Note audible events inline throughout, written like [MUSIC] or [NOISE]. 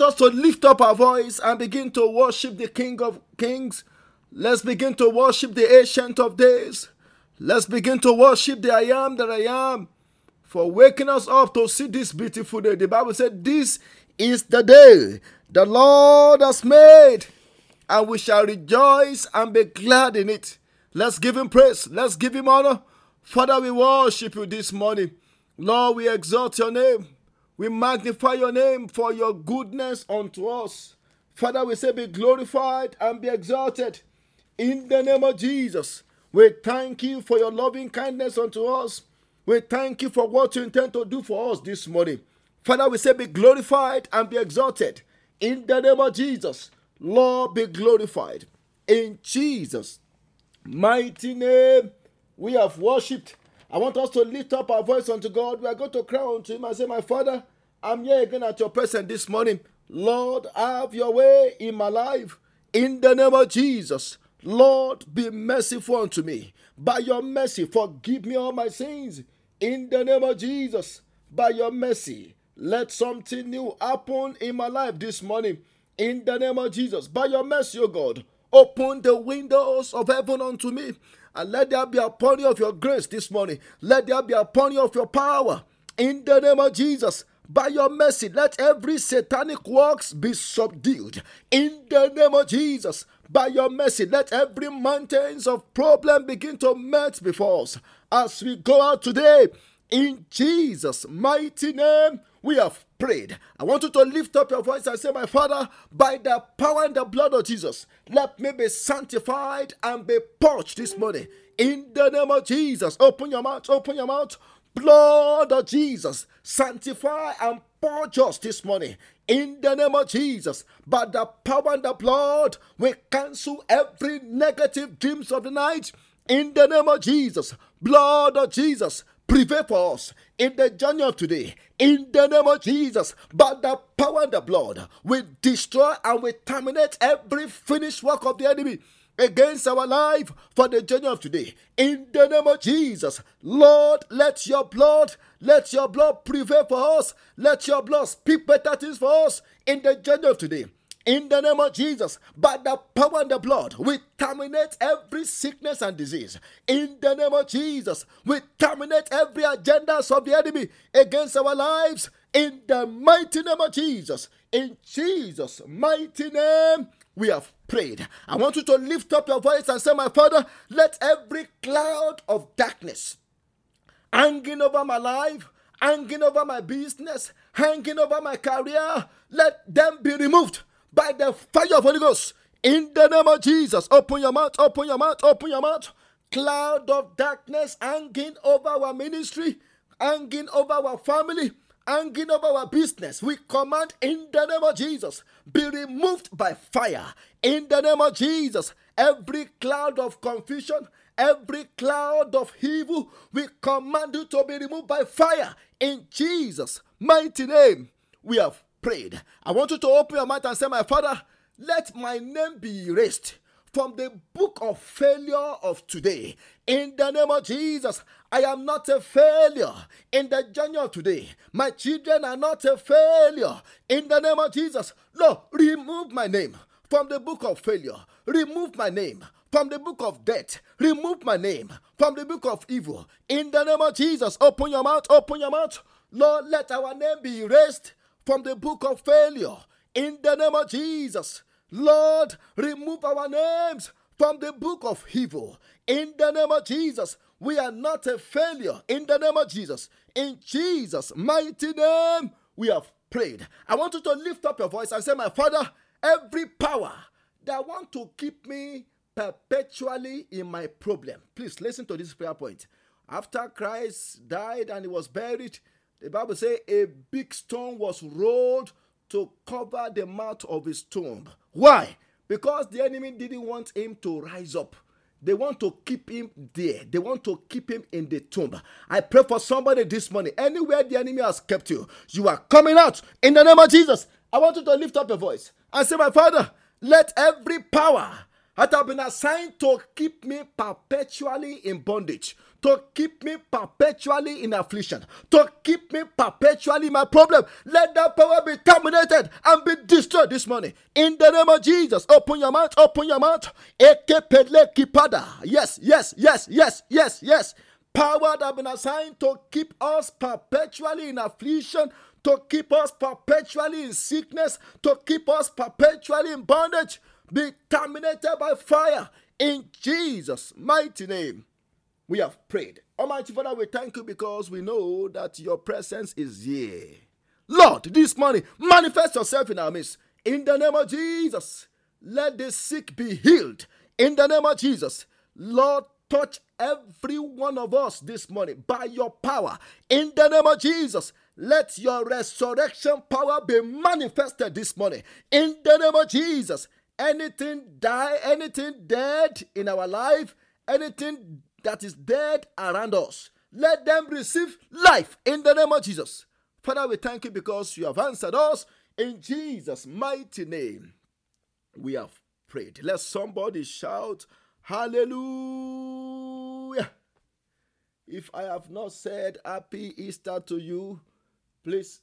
us to lift up our voice and begin to worship the King of Kings. Let's begin to worship the Ancient of Days. Let's begin to worship the I Am that I Am for waking us up to see this beautiful day. The Bible said, This is the day the Lord has made, and we shall rejoice and be glad in it. Let's give Him praise. Let's give Him honor. Father, we worship you this morning. Lord, we exalt your name. We magnify your name for your goodness unto us. Father, we say, be glorified and be exalted in the name of Jesus. We thank you for your loving kindness unto us. We thank you for what you intend to do for us this morning. Father, we say, be glorified and be exalted in the name of Jesus. Lord, be glorified in Jesus' mighty name. We have worshipped I want us to lift up our voice unto God. We are going to cry unto Him and say, My Father, I'm here again at your presence this morning. Lord, have your way in my life. In the name of Jesus, Lord, be merciful unto me. By your mercy, forgive me all my sins. In the name of Jesus, by your mercy, let something new happen in my life this morning. In the name of Jesus, by your mercy, O God, open the windows of heaven unto me and let there be a pony of your grace this morning. Let there be a pony of your power. In the name of Jesus, by your mercy, let every satanic works be subdued. In the name of Jesus, by your mercy, let every mountains of problem begin to melt before us as we go out today. In Jesus' mighty name, we have prayed. I want you to lift up your voice and say, My Father, by the power and the blood of Jesus, let me be sanctified and be purged this morning. In the name of Jesus, open your mouth, open your mouth. Blood of Jesus, sanctify and purge us this morning. In the name of Jesus, by the power and the blood, we cancel every negative dreams of the night. In the name of Jesus, blood of Jesus, prevail for us in the journey of today. In the name of Jesus, by the power and the blood, we destroy and we terminate every finished work of the enemy against our life for the journey of today. In the name of Jesus, Lord, let your blood, let your blood prevail for us. Let your blood speak better things for us in the journey of today. In the name of Jesus, by the power and the blood, we terminate every sickness and disease. In the name of Jesus, we terminate every agenda of the enemy against our lives. In the mighty name of Jesus, in Jesus' mighty name, we have prayed. I want you to lift up your voice and say, My Father, let every cloud of darkness hanging over my life, hanging over my business, hanging over my career, let them be removed by the fire of Holy Ghost In the name of Jesus, open your mouth, open your mouth, open your mouth. Cloud of darkness hanging over our ministry, hanging over our family, hanging over our business. We command in the name of Jesus, be removed by fire. In the name of Jesus, every cloud of confusion, every cloud of evil, we command you to be removed by fire. In Jesus' mighty name, we have prayed. I want you to open your mouth and say, My Father, let my name be erased from the book of failure of today. In the name of Jesus, I am not a failure in the journey of today. My children are not a failure. In the name of Jesus, Lord, remove my name from the book of failure. Remove my name from the book of death. Remove my name from the book of evil. In the name of Jesus, open your mouth, open your mouth. Lord, let our name be erased from the book of failure. In the name of Jesus, Lord, remove our names from the book of evil. In the name of Jesus, we are not a failure. In the name of Jesus, in Jesus' mighty name, we have prayed. I want you to lift up your voice and say, My Father, every power that want to keep me perpetually in my problem. Please listen to this prayer point. After Christ died and he was buried, the Bible says a big stone was rolled to cover the mouth of his tomb. Why? Because the enemy didn't want him to rise up. They want to keep him there. They want to keep him in the tomb. I pray for somebody this morning. Anywhere the enemy has kept you, you are coming out in the name of Jesus. I want you to lift up your voice and say, My Father, let every power that have been assigned to keep me perpetually in bondage to keep me perpetually in affliction, to keep me perpetually in my problem. Let that power be terminated and be destroyed this morning. In the name of Jesus, open your mouth, open your mouth. Yes, yes, yes, yes, yes, yes. Power that have been assigned to keep us perpetually in affliction, to keep us perpetually in sickness, to keep us perpetually in bondage, be terminated by fire in Jesus' mighty name we have prayed. Almighty Father, we thank you because we know that your presence is here. Lord, this morning, manifest yourself in our midst. In the name of Jesus, let the sick be healed. In the name of Jesus, Lord, touch every one of us this morning by your power. In the name of Jesus, let your resurrection power be manifested this morning. In the name of Jesus, anything die, anything dead in our life, anything that is dead around us. Let them receive life in the name of Jesus. Father, we thank you because you have answered us in Jesus' mighty name. We have prayed. Let somebody shout, Hallelujah. If I have not said Happy Easter to you, please,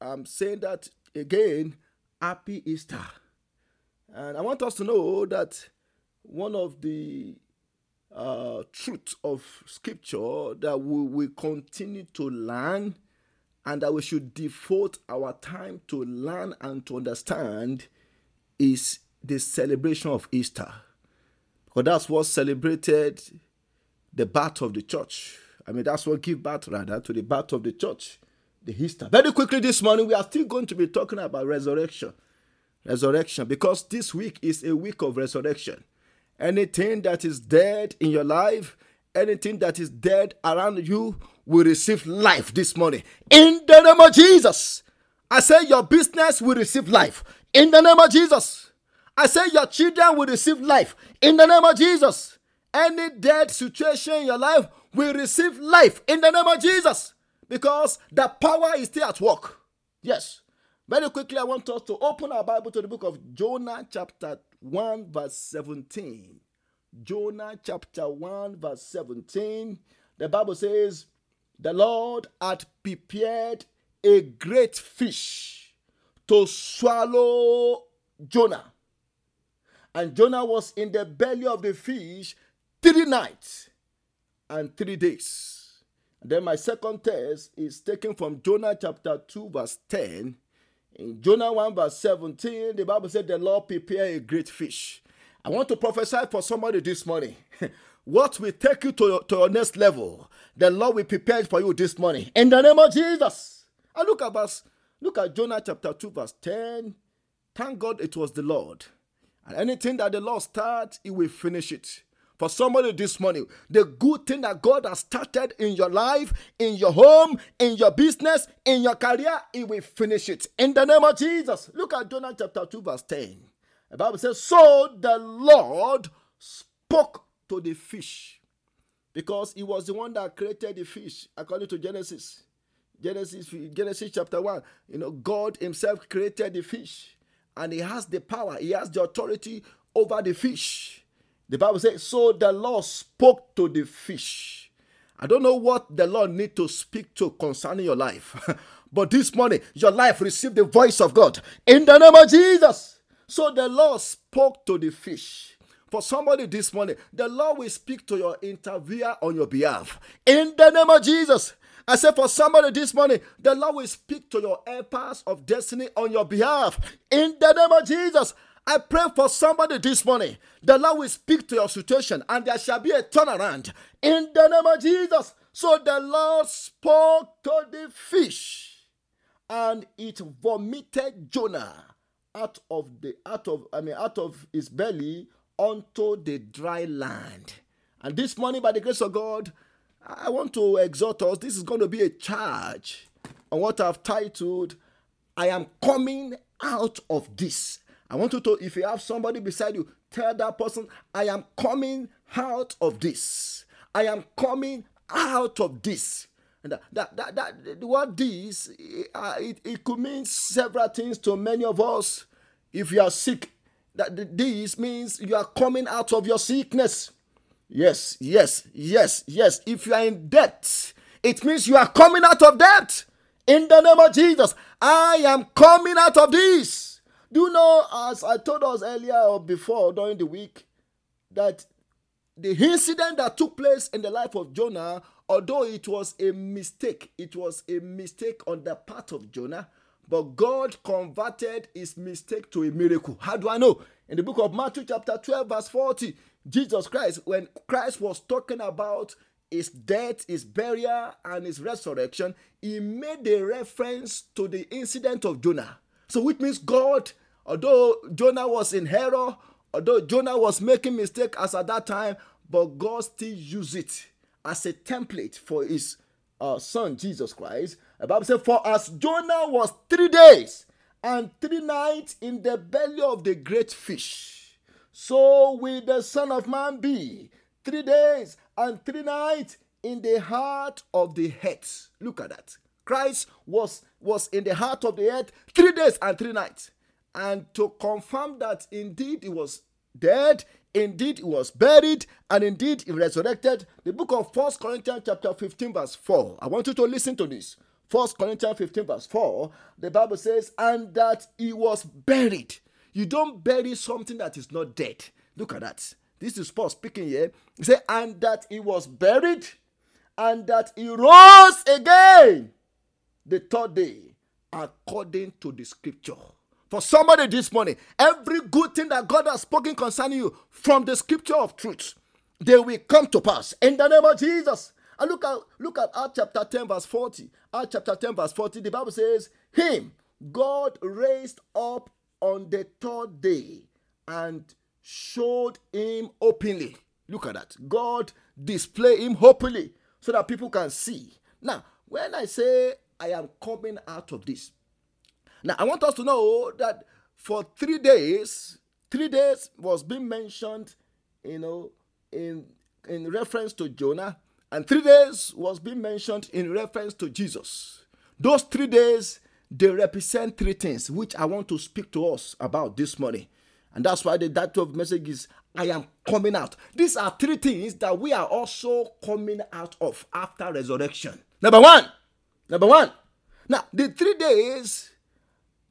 I'm saying that again Happy Easter. And I want us to know that one of the uh, truth of scripture that we will continue to learn and that we should devote our time to learn and to understand is the celebration of Easter. Because that's what celebrated the birth of the church. I mean, that's what give birth rather to the birth of the church, the Easter. Very quickly this morning, we are still going to be talking about resurrection. Resurrection, because this week is a week of resurrection. Anything that is dead in your life, anything that is dead around you will receive life this morning. In the name of Jesus. I say your business will receive life. In the name of Jesus. I say your children will receive life. In the name of Jesus. Any dead situation in your life will receive life. In the name of Jesus. Because the power is still at work. Yes. Very quickly, I want us to open our Bible to the book of Jonah, chapter 1, verse 17. Jonah chapter 1, verse 17. The Bible says, The Lord had prepared a great fish to swallow Jonah. And Jonah was in the belly of the fish three nights and three days. And then my second test is taken from Jonah chapter 2, verse 10 in Jonah 1 verse 17, the Bible said the Lord prepare a great fish. I want to prophesy for somebody this morning. [LAUGHS] what will take you to your, to your next level, the Lord will prepare for you this morning. In the name of Jesus. And look at verse, look at Jonah chapter 2, verse 10. Thank God it was the Lord. And anything that the Lord starts, He will finish it. For somebody this morning, the good thing that God has started in your life, in your home, in your business, in your career, He will finish it. In the name of Jesus. Look at Jonah chapter 2, verse 10. The Bible says, So the Lord spoke to the fish because He was the one that created the fish, according to Genesis. Genesis, Genesis chapter 1. You know, God Himself created the fish and He has the power, He has the authority over the fish. The Bible says, So the Lord spoke to the fish. I don't know what the Lord need to speak to concerning your life. [LAUGHS] but this morning, your life received the voice of God in the name of Jesus. So the Lord spoke to the fish. For somebody this morning, the Lord will speak to your interviewer on your behalf in the name of Jesus. I said, for somebody this morning, the Lord will speak to your helpers of destiny on your behalf in the name of Jesus. I pray for somebody this morning. The Lord will speak to your situation and there shall be a turnaround in the name of Jesus. So the Lord spoke to the fish and it vomited Jonah out of the out of I mean out of his belly onto the dry land. And this morning by the grace of God, I want to exhort us. This is going to be a charge on what I've titled I am coming out of this. I want you to, if you have somebody beside you, tell that person, I am coming out of this. I am coming out of this. And that, that, that, the word this, uh, it, it could mean several things to many of us. If you are sick, that this means you are coming out of your sickness. Yes, yes, yes, yes. If you are in debt, it means you are coming out of debt. In the name of Jesus, I am coming out of this. Do you know, as I told us earlier or before during the week, that the incident that took place in the life of Jonah, although it was a mistake, it was a mistake on the part of Jonah, but God converted his mistake to a miracle. How do I know? In the book of Matthew, chapter 12, verse 40, Jesus Christ, when Christ was talking about his death, his burial, and his resurrection, he made a reference to the incident of Jonah. So, which means God Although Jonah was in error, although Jonah was making mistake as at that time, but God still used it as a template for his uh, son Jesus Christ. The Bible says, For as Jonah was three days and three nights in the belly of the great fish, so will the Son of Man be three days and three nights in the heart of the earth. Look at that. Christ was, was in the heart of the earth three days and three nights and to confirm that indeed he was dead, indeed he was buried, and indeed he resurrected. The book of First Corinthians chapter 15 verse 4. I want you to listen to this. First Corinthians 15 verse 4, the Bible says, and that he was buried. You don't bury something that is not dead. Look at that. This is Paul speaking here. He said, and that he was buried, and that he rose again the third day, according to the scripture. For somebody this morning, every good thing that God has spoken concerning you from the scripture of truth, they will come to pass in the name of Jesus. And look at look at Acts chapter 10, verse 40. Acts chapter 10, verse 40. The Bible says, Him God raised up on the third day and showed him openly. Look at that. God display him openly so that people can see. Now, when I say I am coming out of this, now, I want us to know that for three days, three days was being mentioned, you know, in in reference to Jonah, and three days was being mentioned in reference to Jesus. Those three days they represent three things, which I want to speak to us about this morning. And that's why the title of message is I am coming out. These are three things that we are also coming out of after resurrection. Number one, number one. Now, the three days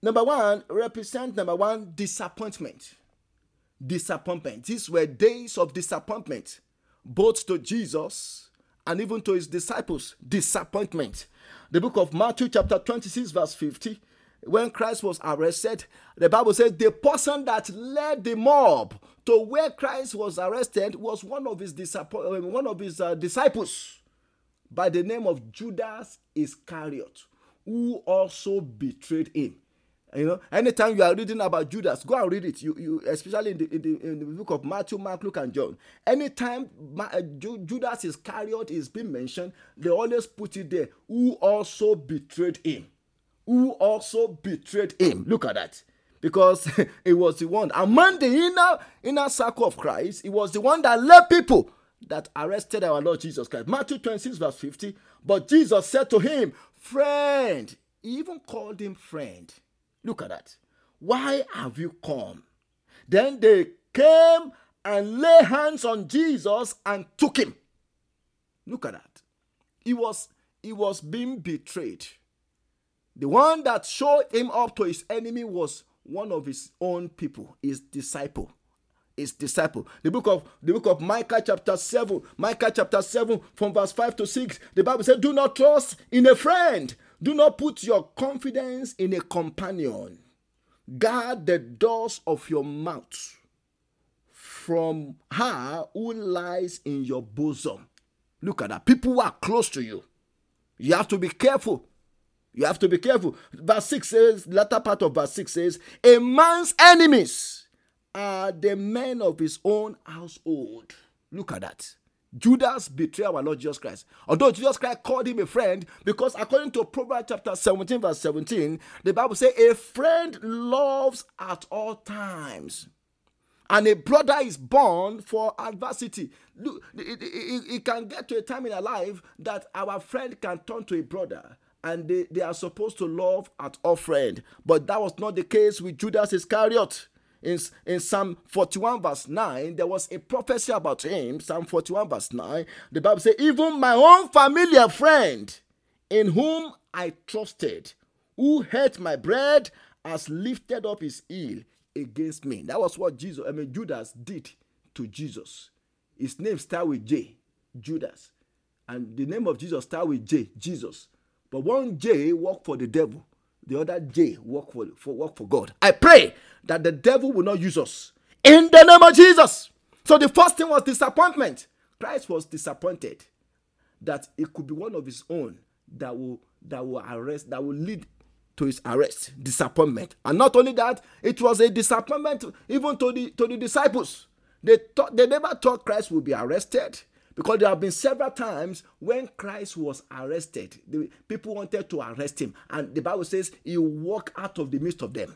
Number one, represent number one, disappointment. Disappointment. These were days of disappointment, both to Jesus and even to his disciples. Disappointment. The book of Matthew, chapter 26, verse 50. When Christ was arrested, the Bible says the person that led the mob to where Christ was arrested was one of his, disciple, one of his uh, disciples by the name of Judas Iscariot, who also betrayed him. You know, anytime you are reading about Judas, go and read it. You, you especially in the, in the, in the book of Matthew, Mark, Luke, and John. Anytime uh, Judas Iscariot is being mentioned, they always put it there. Who also betrayed him? Who also betrayed him? Look at that. Because [LAUGHS] it was the one among the inner inner circle of Christ, it was the one that led people that arrested our Lord Jesus Christ. Matthew 26, verse 50. But Jesus said to him, Friend, he even called him friend. Look at that. Why have you come? Then they came and lay hands on Jesus and took him. Look at that. He was he was being betrayed. The one that showed him up to his enemy was one of his own people, his disciple. His disciple. The book of the book of Micah chapter 7. Micah chapter 7 from verse 5 to 6. The Bible said, Do not trust in a friend, do not put your confidence in a companion. Guard the doors of your mouth from her who lies in your bosom. Look at that. People who are close to you. You have to be careful. You have to be careful. Verse 6 says, latter part of verse 6 says, A man's enemies are the men of his own household. Look at that. Judas betrayed our Lord Jesus Christ. Although Jesus Christ called him a friend, because according to Proverbs chapter 17, verse 17, the Bible says, A friend loves at all times. And a brother is born for adversity. Look, it, it, it can get to a time in our life that our friend can turn to a brother and they, they are supposed to love at all friend. But that was not the case with Judas Iscariot in, in Psalm 41, verse 9, there was a prophecy about him. Psalm 41, verse 9, the Bible says, Even my own familiar friend, in whom I trusted, who ate my bread, has lifted up his heel against me. That was what Jesus, I mean, Judas did to Jesus. His name starts with J, Judas. And the name of Jesus starts with J, Jesus. But one J worked for the devil the other J work for, for work for God. I pray that the devil will not use us in the name of Jesus. So the first thing was disappointment. Christ was disappointed that it could be one of his own that will that will arrest that will lead to his arrest disappointment and not only that it was a disappointment even to the to the disciples they thought they never thought christ would be arrested because there have been several times when Christ was arrested, the people wanted to arrest him, and the Bible says he walked out of the midst of them.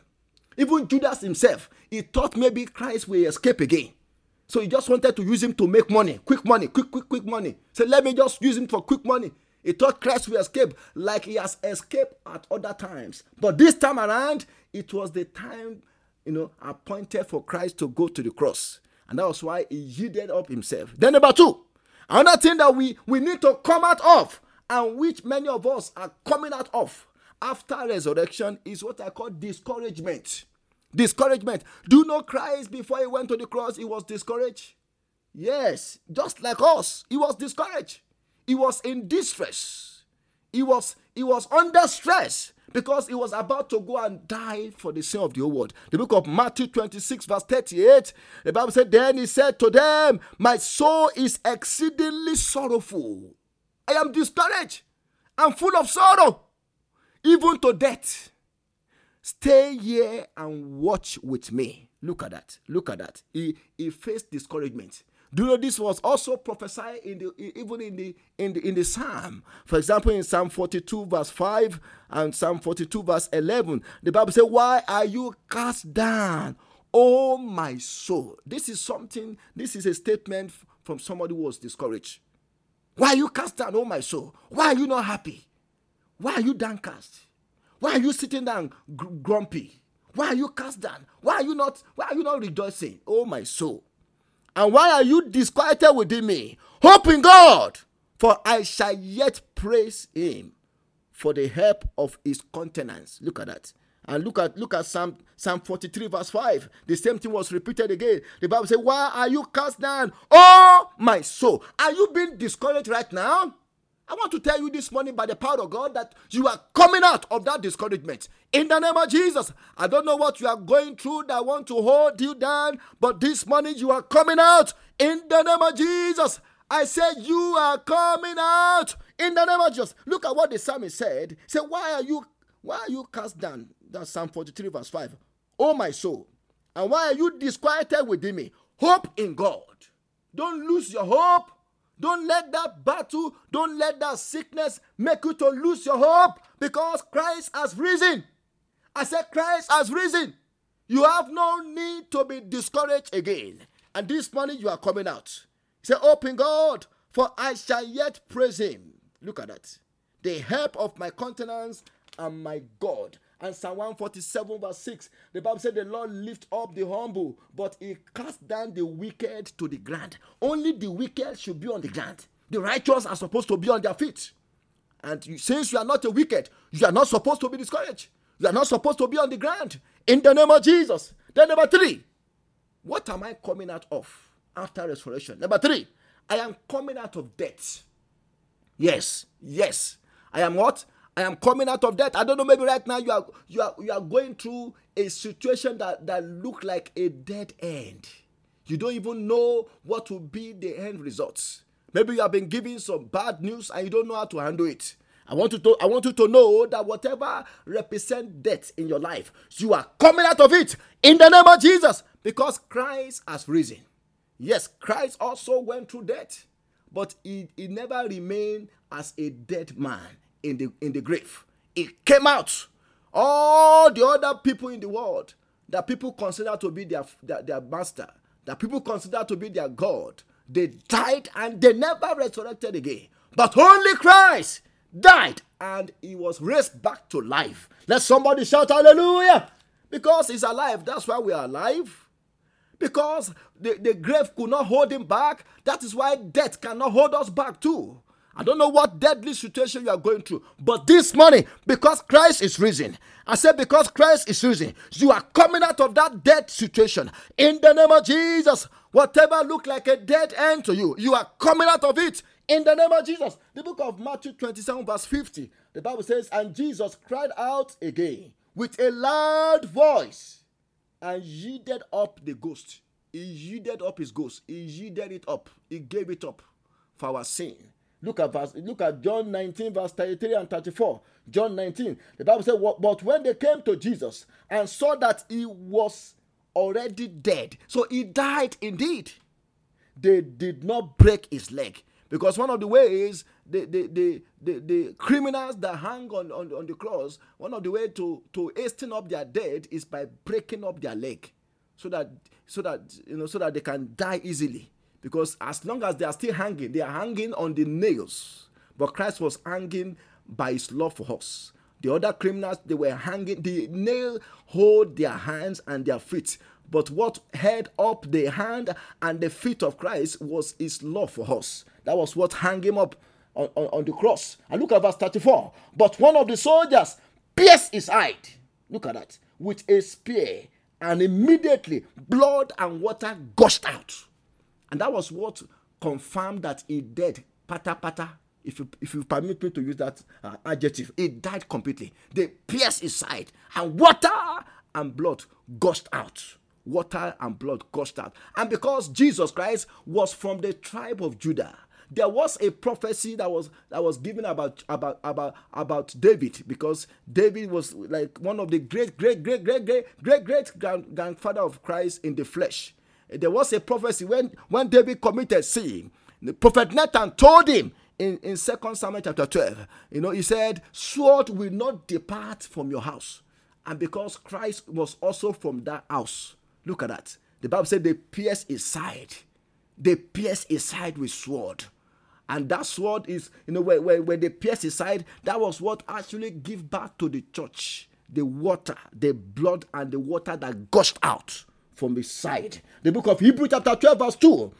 Even Judas himself, he thought maybe Christ will escape again. So he just wanted to use him to make money, quick money, quick, quick, quick money. So let me just use him for quick money. He thought Christ will escape like he has escaped at other times. But this time around, it was the time, you know, appointed for Christ to go to the cross. And that was why he yielded up himself. Then number two, Another thing that we, we need to come out of, and which many of us are coming out of after resurrection, is what I call discouragement. Discouragement. Do you know Christ before he went to the cross, he was discouraged? Yes, just like us, he was discouraged. He was in distress. He was he was under stress because he was about to go and die for the sin of the whole world. The book of Matthew 26, verse 38, the Bible said, Then he said to them, My soul is exceedingly sorrowful. I am discouraged. I'm full of sorrow, even to death. Stay here and watch with me. Look at that. Look at that. He, he faced discouragement. Do you know this was also prophesied in the even in the in the in the Psalm? For example, in Psalm 42, verse 5 and Psalm 42, verse 11, the Bible says, Why are you cast down, oh my soul? This is something, this is a statement from somebody who was discouraged. Why are you cast down, oh my soul? Why are you not happy? Why are you downcast? Why are you sitting down gr- grumpy? Why are you cast down? Why are you not why are you not rejoicing? Oh my soul. And why are you disquieted within me? Hope in God, for I shall yet praise him for the help of his countenance. Look at that. And look at look at Psalm Psalm 43, verse 5. The same thing was repeated again. The Bible says, Why are you cast down? Oh my soul. Are you being discouraged right now? I want to tell you this morning by the power of God that you are coming out of that discouragement. In the name of Jesus. I don't know what you are going through that want to hold you down, but this morning you are coming out. In the name of Jesus. I said you are coming out. In the name of Jesus. Look at what the psalmist said. Say, Why are you why are you cast down? That's Psalm 43, verse 5. Oh, my soul, and why are you disquieted within me? Hope in God. Don't lose your hope. Don't let that battle, don't let that sickness make you to lose your hope because Christ has risen. I said, Christ has risen. You have no need to be discouraged again. And this morning you are coming out. Say, Open God, for I shall yet praise him. Look at that. The help of my countenance and my God. And Psalm 147, verse 6, the Bible said, The Lord lift up the humble, but he cast down the wicked to the ground. Only the wicked should be on the ground. The righteous are supposed to be on their feet. And you, since you are not a wicked, you are not supposed to be discouraged. You are not supposed to be on the ground. In the name of Jesus. Then, number three, what am I coming out of after restoration? Number three, I am coming out of debt. Yes, yes. I am what? I am coming out of debt. I don't know. Maybe right now you are you are you are going through a situation that that look like a dead end. You don't even know what will be the end results. Maybe you have been given some bad news and you don't know how to handle it. I want you to I want you to know that whatever represent death in your life, you are coming out of it in the name of Jesus because Christ has risen. Yes, Christ also went through death, but he, he never remained as a dead man in the in the grave. It came out. All the other people in the world that people consider to be their, their, their master, that people consider to be their God, they died and they never resurrected again. But only Christ died and he was raised back to life. Let somebody shout hallelujah. Because he's alive. That's why we are alive. Because the, the grave could not hold him back. That is why death cannot hold us back too. I don't know what deadly situation you are going through, but this morning, because Christ is risen, I said, because Christ is risen, you are coming out of that dead situation in the name of Jesus. Whatever look like a dead end to you, you are coming out of it in the name of Jesus. The book of Matthew 27, verse 50, the Bible says, And Jesus cried out again with a loud voice and yielded up the ghost. He yielded up his ghost. He yielded it up. He gave it up for our sin. Look at verse, look at John 19, verse 33 and 34. John 19. The Bible said, But when they came to Jesus and saw that he was already dead, so he died indeed, they did not break his leg. Because one of the ways the, the, the, the, the criminals that hang on, on, on the cross, one of the way to, to hasten up their death is by breaking up their leg so that so that you know so that they can die easily. Because as long as they are still hanging, they are hanging on the nails. But Christ was hanging by his love for us. The other criminals, they were hanging, the nail hold their hands and their feet. But what held up the hand and the feet of Christ was his love for us. That was what hung him up on, on, on the cross. And look at verse 34. But one of the soldiers pierced his side. Look at that. With a spear. And immediately blood and water gushed out. And that was what confirmed that he died, pata pata, if you, if you permit me to use that uh, adjective. He died completely. They pierced his side, and water and blood gushed out. Water and blood gushed out. And because Jesus Christ was from the tribe of Judah, there was a prophecy that was that was given about about about about David because David was like one of the great great great great great great great grandfather of Christ in the flesh there was a prophecy when, when David committed sin. The prophet Nathan told him in, in 2 Samuel chapter 12, you know, he said, Sword will not depart from your house. And because Christ was also from that house, look at that. The Bible said they pierced his side. They pierced his side with sword. And that sword is, you know, where, where, where they pierced his side, that was what actually gave birth to the church. The water, the blood, and the water that gushed out from his side. The book of Hebrew, chapter 12, verse 2.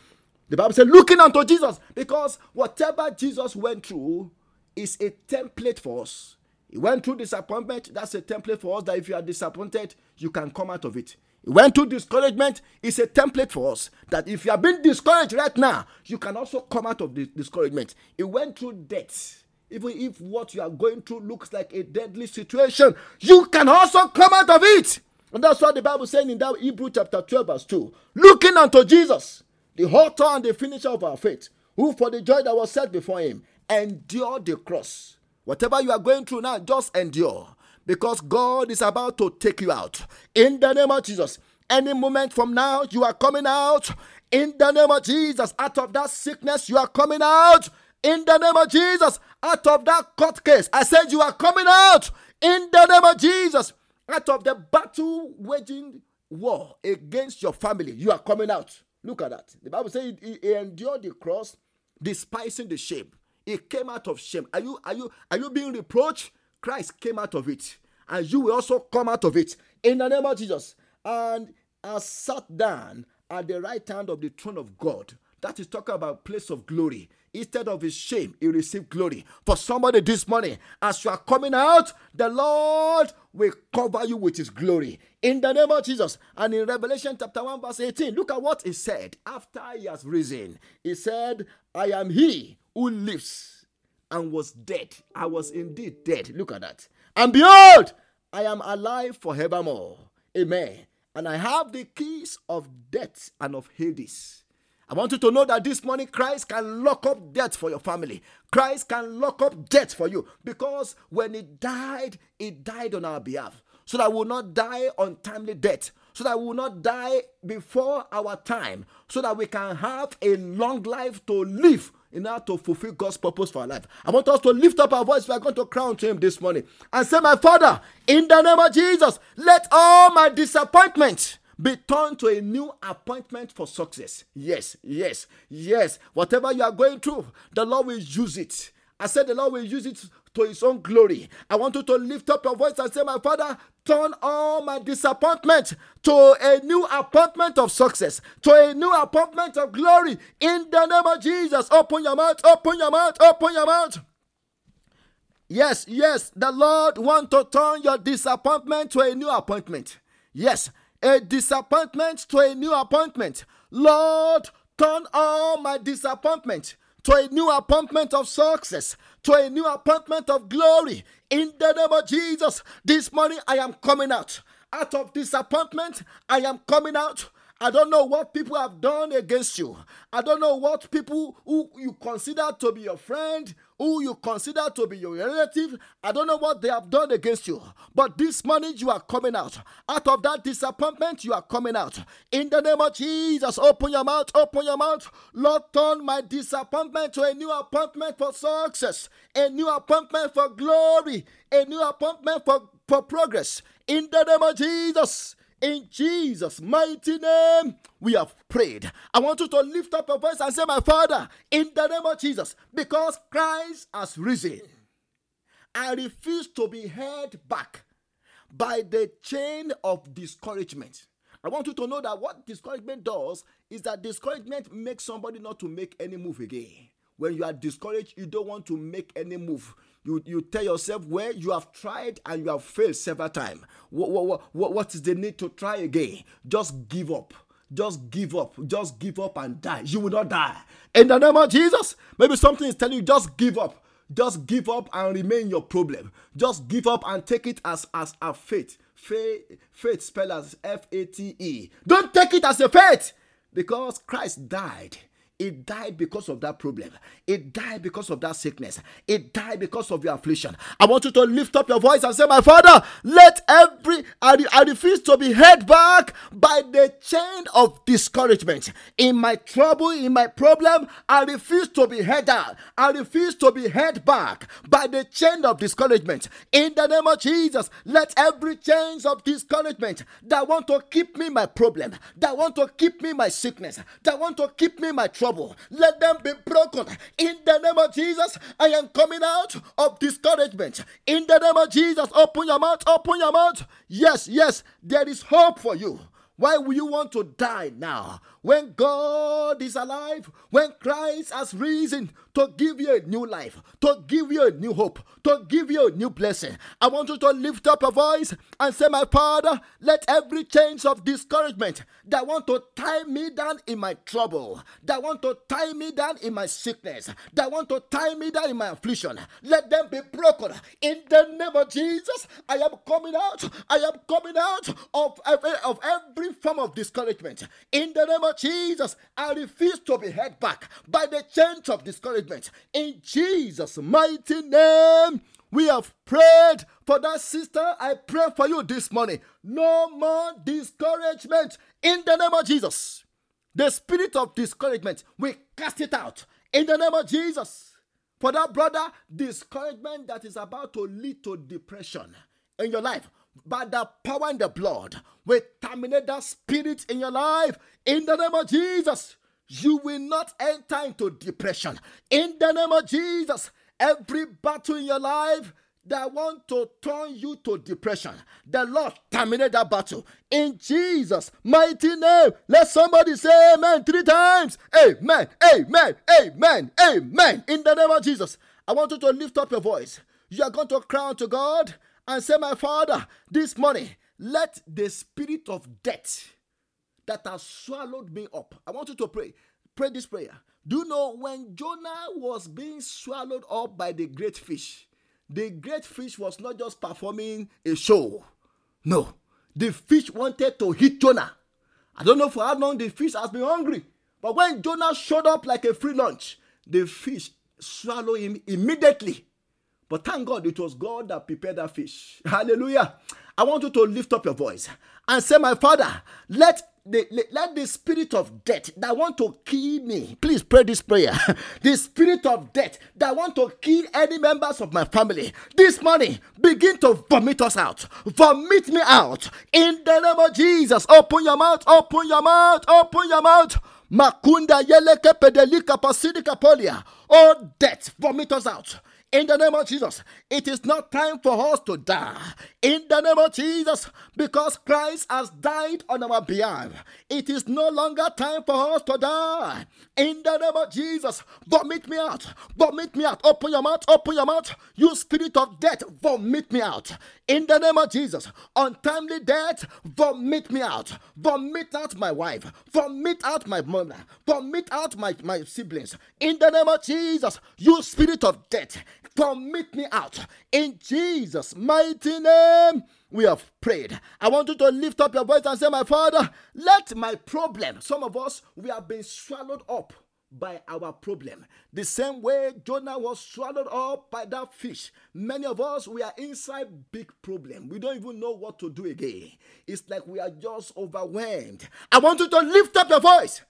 The Bible says, looking unto Jesus, because whatever Jesus went through is a template for us. He went through disappointment, that's a template for us that if you are disappointed, you can come out of it. He went through discouragement, it's a template for us that if you are being discouraged right now, you can also come out of the discouragement. He went through death. Even if what you are going through looks like a deadly situation, you can also come out of it. And that's what the Bible saying in that Hebrew chapter 12, verse 2. Looking unto Jesus, the author and the finisher of our faith, who for the joy that was set before him endured the cross. Whatever you are going through now, just endure. because God is about to take you out. In the name of Jesus, any moment from now, you are coming out. In the name of Jesus, out of that sickness, you are coming out. In the name of Jesus, out of that court case, I said you are coming out. In the name of Jesus, out of the battle waging war against your family, you are coming out. Look at that. The Bible says he, he endured the cross, despising the shame. He came out of shame. Are you are you are you being reproached? Christ came out of it, and you will also come out of it in the name of Jesus. And has sat down at the right hand of the throne of God. That is talking about place of glory. Instead of his shame, he received glory. For somebody this morning, as you are coming out, the Lord will cover you with his glory. In the name of Jesus. And in Revelation chapter 1, verse 18, look at what he said after he has risen. He said, I am he who lives and was dead. I was indeed dead. Look at that. And behold, I am alive forevermore. Amen. And I have the keys of death and of Hades. I want you to know that this morning Christ can lock up death for your family. Christ can lock up death for you because when He died, He died on our behalf so that we will not die on untimely death, so that we will not die before our time, so that we can have a long life to live in order to fulfill God's purpose for our life. I want us to lift up our voice. We are going to crown to Him this morning and say, My Father, in the name of Jesus, let all my disappointments be turned to a new appointment for success. Yes, yes, yes. Whatever you are going through, the Lord will use it. I said the Lord will use it to his own glory. I want you to lift up your voice and say, My Father, turn all my disappointment to a new appointment of success, to a new appointment of glory. In the name of Jesus, open your mouth, open your mouth, open your mouth. Yes, yes, the Lord want to turn your disappointment to a new appointment. Yes, a disappointment to a new appointment. Lord, turn all my disappointment to a new appointment of success, to a new appointment of glory. In the name of Jesus, this morning I am coming out. Out of disappointment, I am coming out. I don't know what people have done against you. I don't know what people who you consider to be your friend, who you consider to be your relative, I don't know what they have done against you. But this morning you are coming out. Out of that disappointment, you are coming out. In the name of Jesus, open your mouth, open your mouth. Lord, turn my disappointment to a new appointment for success, a new appointment for glory, a new appointment for, for progress. In the name of Jesus. In Jesus' mighty name, we have prayed. I want you to lift up your voice and say, My Father, in the name of Jesus, because Christ has risen, I refuse to be held back by the chain of discouragement. I want you to know that what discouragement does is that discouragement makes somebody not to make any move again. When you are discouraged, you don't want to make any move you you tell yourself where you have tried and you have failed several times what, what, what, what is the need to try again? Just give up. Just give up. Just give up and die. You will not die. In the name of jesus maybe something is telling you just give up. Just give up and remain your problem. Just give up and take it as as a fate faith faith spelled as f-a-t-e don't take it as a fate because christ died it died because of that problem. It died because of that sickness. It died because of your affliction. I want you to lift up your voice and say, My Father, let every, I, I refuse to be held back by the chain of discouragement. In my trouble, in my problem, I refuse to be held out. I refuse to be held back by the chain of discouragement. In the name of Jesus, let every chain of discouragement that want to keep me my problem, that want to keep me my sickness, that want to keep me my trouble, trouble, let them be broken. In the name of Jesus, I am coming out of discouragement. In the name of Jesus, open your mouth, open your mouth. Yes, yes, there is hope for you. Why will you want to die now? When God is alive, when Christ has risen to give you a new life, to give you a new hope, to give you a new blessing, I want you to lift up a voice and say, My Father, let every change of discouragement that want to tie me down in my trouble, that want to tie me down in my sickness, that want to tie me down in my affliction, let them be broken in the name of Jesus. I am coming out, I am coming out of, every, of every form of discouragement in the name of Jesus, I refuse to be held back by the chains of discouragement. In Jesus' mighty name, We have prayed for that sister. I pray for you this morning. No more discouragement in the name of Jesus. The spirit of discouragement, we cast it out in the name of Jesus. For that brother, discouragement that is about to lead to depression in your life, by the power and the blood, we terminate that spirit in your life in the name of Jesus. You will not enter into depression in the name of Jesus. Every battle in your life that want to turn you to depression, the Lord terminate that battle in Jesus' mighty name. Let somebody say amen three times. Amen, amen, amen, amen. In the name of Jesus, I want you to lift up your voice. You are going to cry to God and say, My Father, this morning, let the spirit of death that has swallowed me up. I want you to pray. Pray this prayer. Do you know when Jonah was being swallowed up by the great fish? The great fish was not just performing a show. No, the fish wanted to hit Jonah. I don't know for how long the fish has been hungry, but when Jonah showed up like a free lunch, the fish swallowed him immediately. But thank God it was God that prepared that fish. Hallelujah. I want you to lift up your voice and say, My Father, let the, let the spirit of death that want to kill me, please pray this prayer. [LAUGHS] the spirit of death that want to kill any members of my family, this morning begin to vomit us out. Vomit me out in the name of Jesus. Open your mouth, open your mouth, open your mouth. Makunda yeleke pedelika pasidika polia. Oh, death, vomit us out in the name of Jesus. It is not time for us to die in the name of Jesus because Christ has died on our behalf. It is no longer time for us to die in the name of Jesus. Vomit me out, vomit me out. Open your mouth, open your mouth. You spirit of death, vomit me out in the name of Jesus. Untimely death, vomit me out, vomit out my wife, vomit out my mother, vomit out my, my siblings in the name of Jesus. You spirit of death Vomit me out. In Jesus' mighty name, we have prayed. I want you to lift up your voice and say, My Father, let my problem, some of us, we have been swallowed up by our problem. The same way Jonah was swallowed up by that fish. Many of us, we are inside big problem. We don't even know what to do again. It's like we are just overwhelmed. I want you to lift up your voice.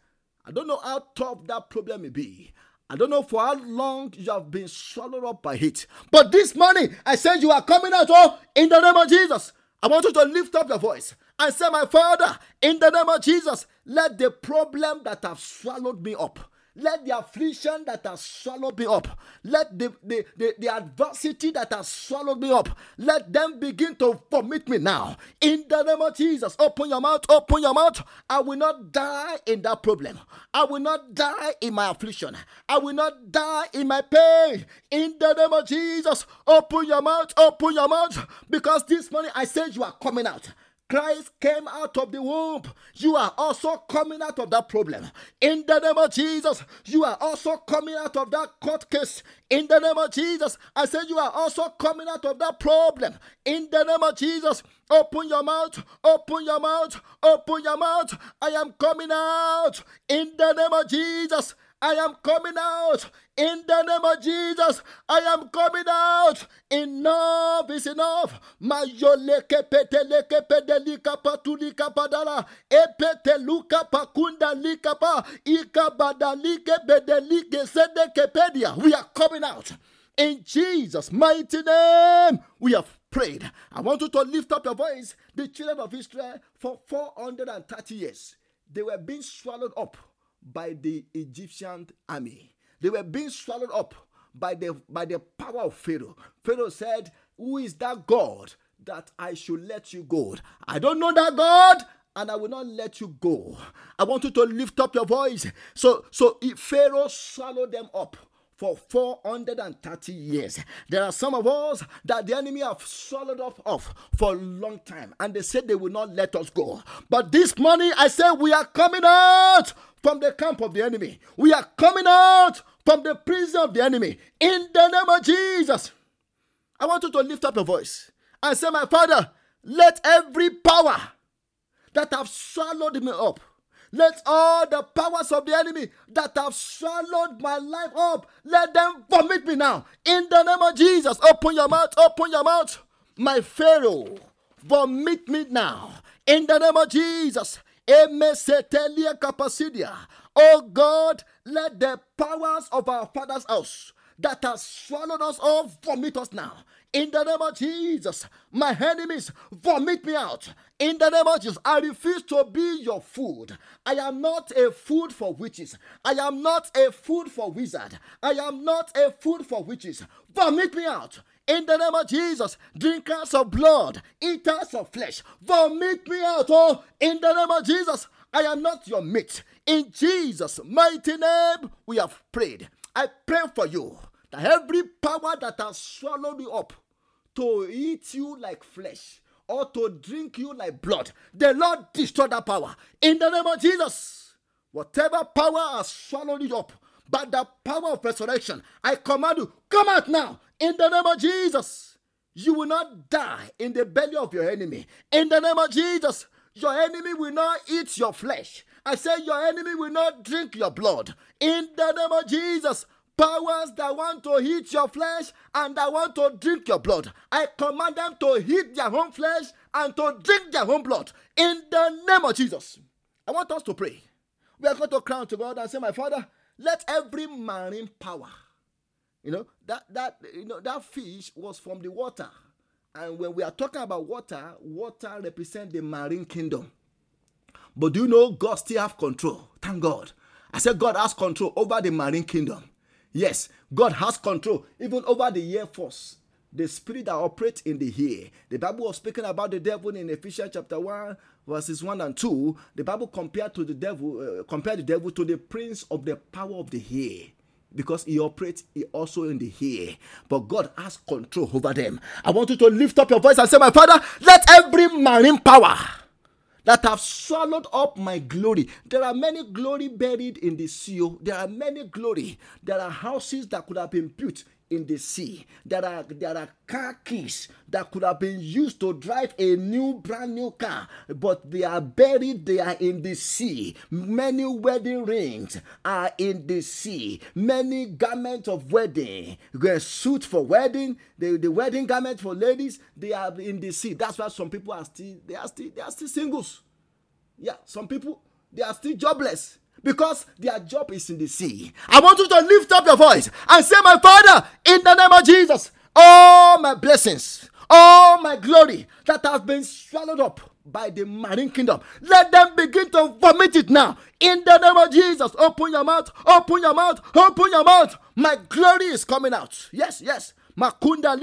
I don't know how tough that problem may be. I don't know for how long you have been swallowed up by it. But this morning, I said you are coming out all oh, in the name of Jesus. I want you to lift up your voice and say, My Father, in the name of Jesus, let the problem that have swallowed me up let the affliction that has swallowed me up, let the, the, the, the, adversity that has swallowed me up, let them begin to vomit me now. In the name of Jesus, open your mouth, open your mouth. I will not die in that problem. I will not die in my affliction. I will not die in my pain. In the name of Jesus, open your mouth, open your mouth. Because this morning I said you are coming out. Christ came out of the womb, you are also coming out of that problem. In the name of Jesus, you are also coming out of that court case. In the name of Jesus, I said you are also coming out of that problem. In the name of Jesus, open your mouth, open your mouth, open your mouth. I am coming out. In the name of Jesus, I am coming out. In the name of Jesus, I am coming out. Enough is enough. Mayoleke peteleke pedelika patulika padala. Epete luka pakunda lika pa. Ika badalike bedelike sedeke pedia. We are coming out. In Jesus' mighty name, we have prayed. I want you to lift up your voice. The children of Israel for 430 years, they were being swallowed up by the Egyptian army. They were being swallowed up by the by the power of Pharaoh. Pharaoh said, "Who is that God that I should let you go? I don't know that God." And I will not let you go. I want you to lift up your voice. So, so Pharaoh swallowed them up for 430 years. There are some of us that the enemy have swallowed off, off for a long time, and they said they will not let us go. But this morning, I say we are coming out from the camp of the enemy. We are coming out from the prison of the enemy in the name of Jesus. I want you to lift up your voice and say, My Father, let every power that have swallowed me up, Let all the powers of the enemy that have swallowed my life up, let them vomit me now. In the name of Jesus, open your mouth, open your mouth. My Pharaoh, vomit me now. In the name of Jesus. Oh God, let the powers of our father's house that has swallowed us all vomit us now. In the name of Jesus, my enemies vomit me out. In the name of Jesus, I refuse to be your food. I am not a food for witches. I am not a food for wizard. I am not a food for witches. Vomit me out. In the name of Jesus, drinkers of blood, eaters of flesh, vomit me out. Oh, in the name of Jesus, I am not your mate. In Jesus' mighty name, we have prayed. I pray for you that every power that has swallowed you up to eat you like flesh or to drink you like blood. The Lord destroy that power in the name of Jesus. Whatever power has swallowed you up, by the power of resurrection, I command you, come out now in the name of Jesus. You will not die in the belly of your enemy. In the name of Jesus, your enemy will not eat your flesh. I say your enemy will not drink your blood. In the name of Jesus, powers that want to eat your flesh and that want to drink your blood. I command them to eat their own flesh and to drink their own blood in the name of Jesus. I want us to pray. We are going to cry to God and say, My Father, let every marine power, you know, that that you know that fish was from the water. And when we are talking about water, water represents the marine kingdom. But do you know God still have control? Thank God. I said God has control over the marine kingdom. Yes, God has control even over the air force, the spirit that operates in the air. The Bible was speaking about the devil in Ephesians chapter 1, verses 1 and 2. The Bible compared to the devil, uh, compared the devil to the prince of the power of the air because he operates he also in the air. But God has control over them. I want you to lift up your voice and say, My Father, let every marine power that have swallowed up my glory. There are many glory buried in the sea. Oh. There are many glory. There are houses that could have been built in the sea. There are there are car keys that could have been used to drive a new brand new car, but they are buried. They are in the sea. Many wedding rings are in the sea. Many garments of wedding, suit for wedding, the, the wedding garment for ladies, they are in the sea. That's why some people are still they are still they are still singles. Yeah, some people they are still jobless because their job is in the sea. I want you to lift up your voice and say, My Father, in the name of Jesus, all my blessings, all my glory that has been swallowed up by the marine kingdom, let them begin to vomit it now. In the name of Jesus, open your mouth, open your mouth, open your mouth. My glory is coming out. Yes, yes. Makunda.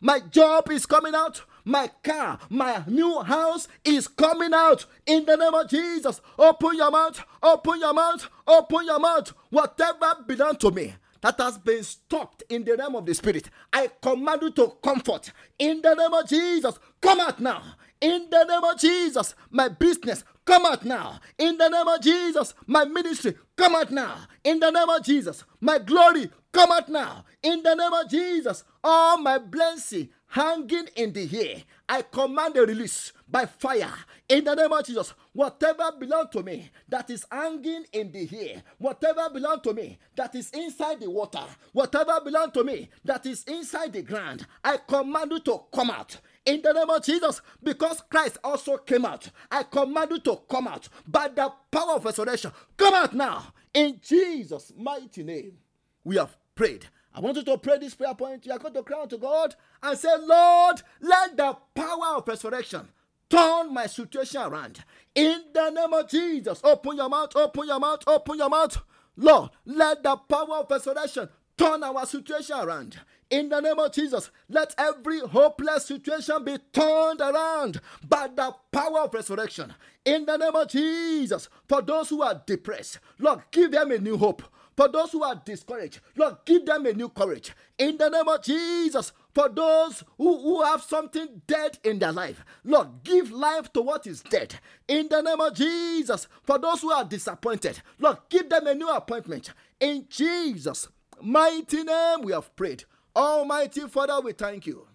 My job is coming out my car, my new house is coming out in the name of Jesus. Open your mouth, open your mouth, open your mouth. Whatever belongs to me that has been stopped in the name of the spirit, I command you to comfort in the name of Jesus. Come out now. In the name of Jesus, my business, come out now. In the name of Jesus, my ministry, come out now. In the name of Jesus, my glory, come out now. In the name of Jesus, all my blessing, hanging in the air. I command a release by fire in the name of Jesus. Whatever belongs to me that is hanging in the air, whatever belongs to me that is inside the water, whatever belongs to me that is inside the ground, I command you to come out in the name of Jesus, because Christ also came out. I command you to come out by the power of resurrection. Come out now in Jesus' mighty name. We have prayed. I want you to pray this prayer point. You are going to cry out to God and say, Lord, let the power of resurrection turn my situation around. In the name of Jesus, open your mouth, open your mouth, open your mouth. Lord, let the power of resurrection turn our situation around. In the name of Jesus, let every hopeless situation be turned around by the power of resurrection. In the name of Jesus, for those who are depressed, Lord, give them a new hope. For those who are discouraged, Lord, give them a new courage. In the name of Jesus, for those who, who have something dead in their life, Lord, give life to what is dead. In the name of Jesus, for those who are disappointed, Lord, give them a new appointment. In Jesus' mighty name, we have prayed. Almighty Father, we thank you.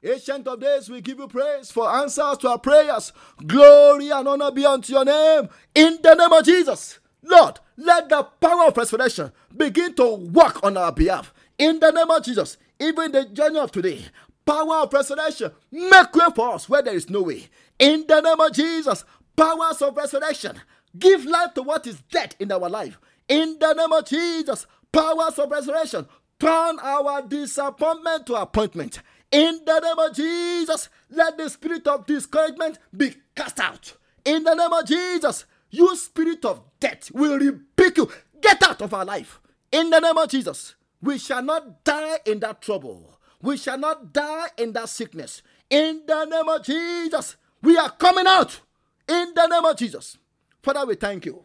Ancient of days, we give you praise for answers to our prayers. Glory and honor be unto your name. In the name of Jesus, Lord, let the power of resurrection begin to work on our behalf. In the name of Jesus, even the journey of today, power of resurrection, make way for us where there is no way. In the name of Jesus, powers of resurrection, give life to what is dead in our life. In the name of Jesus, powers of resurrection, turn our disappointment to appointment. In the name of Jesus, let the spirit of discouragement be cast out. In the name of Jesus, you spirit of death will rebuke you. Get out of our life. In the name of Jesus, we shall not die in that trouble. We shall not die in that sickness. In the name of Jesus, we are coming out. In the name of Jesus. Father, we thank you.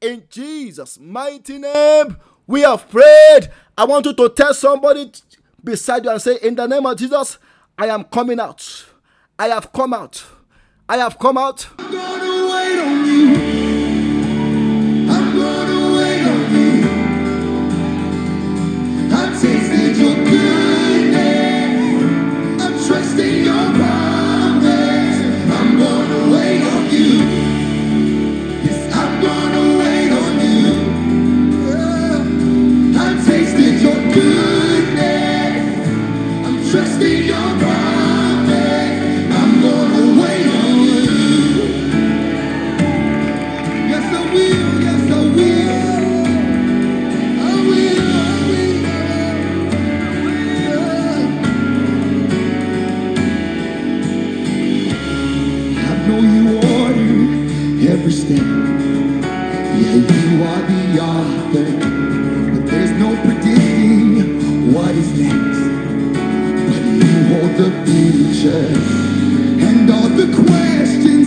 In Jesus' mighty name, we have prayed. I want you to tell somebody beside you and say, In the name of Jesus, I am coming out. I have come out. I have come out. Future and all the questions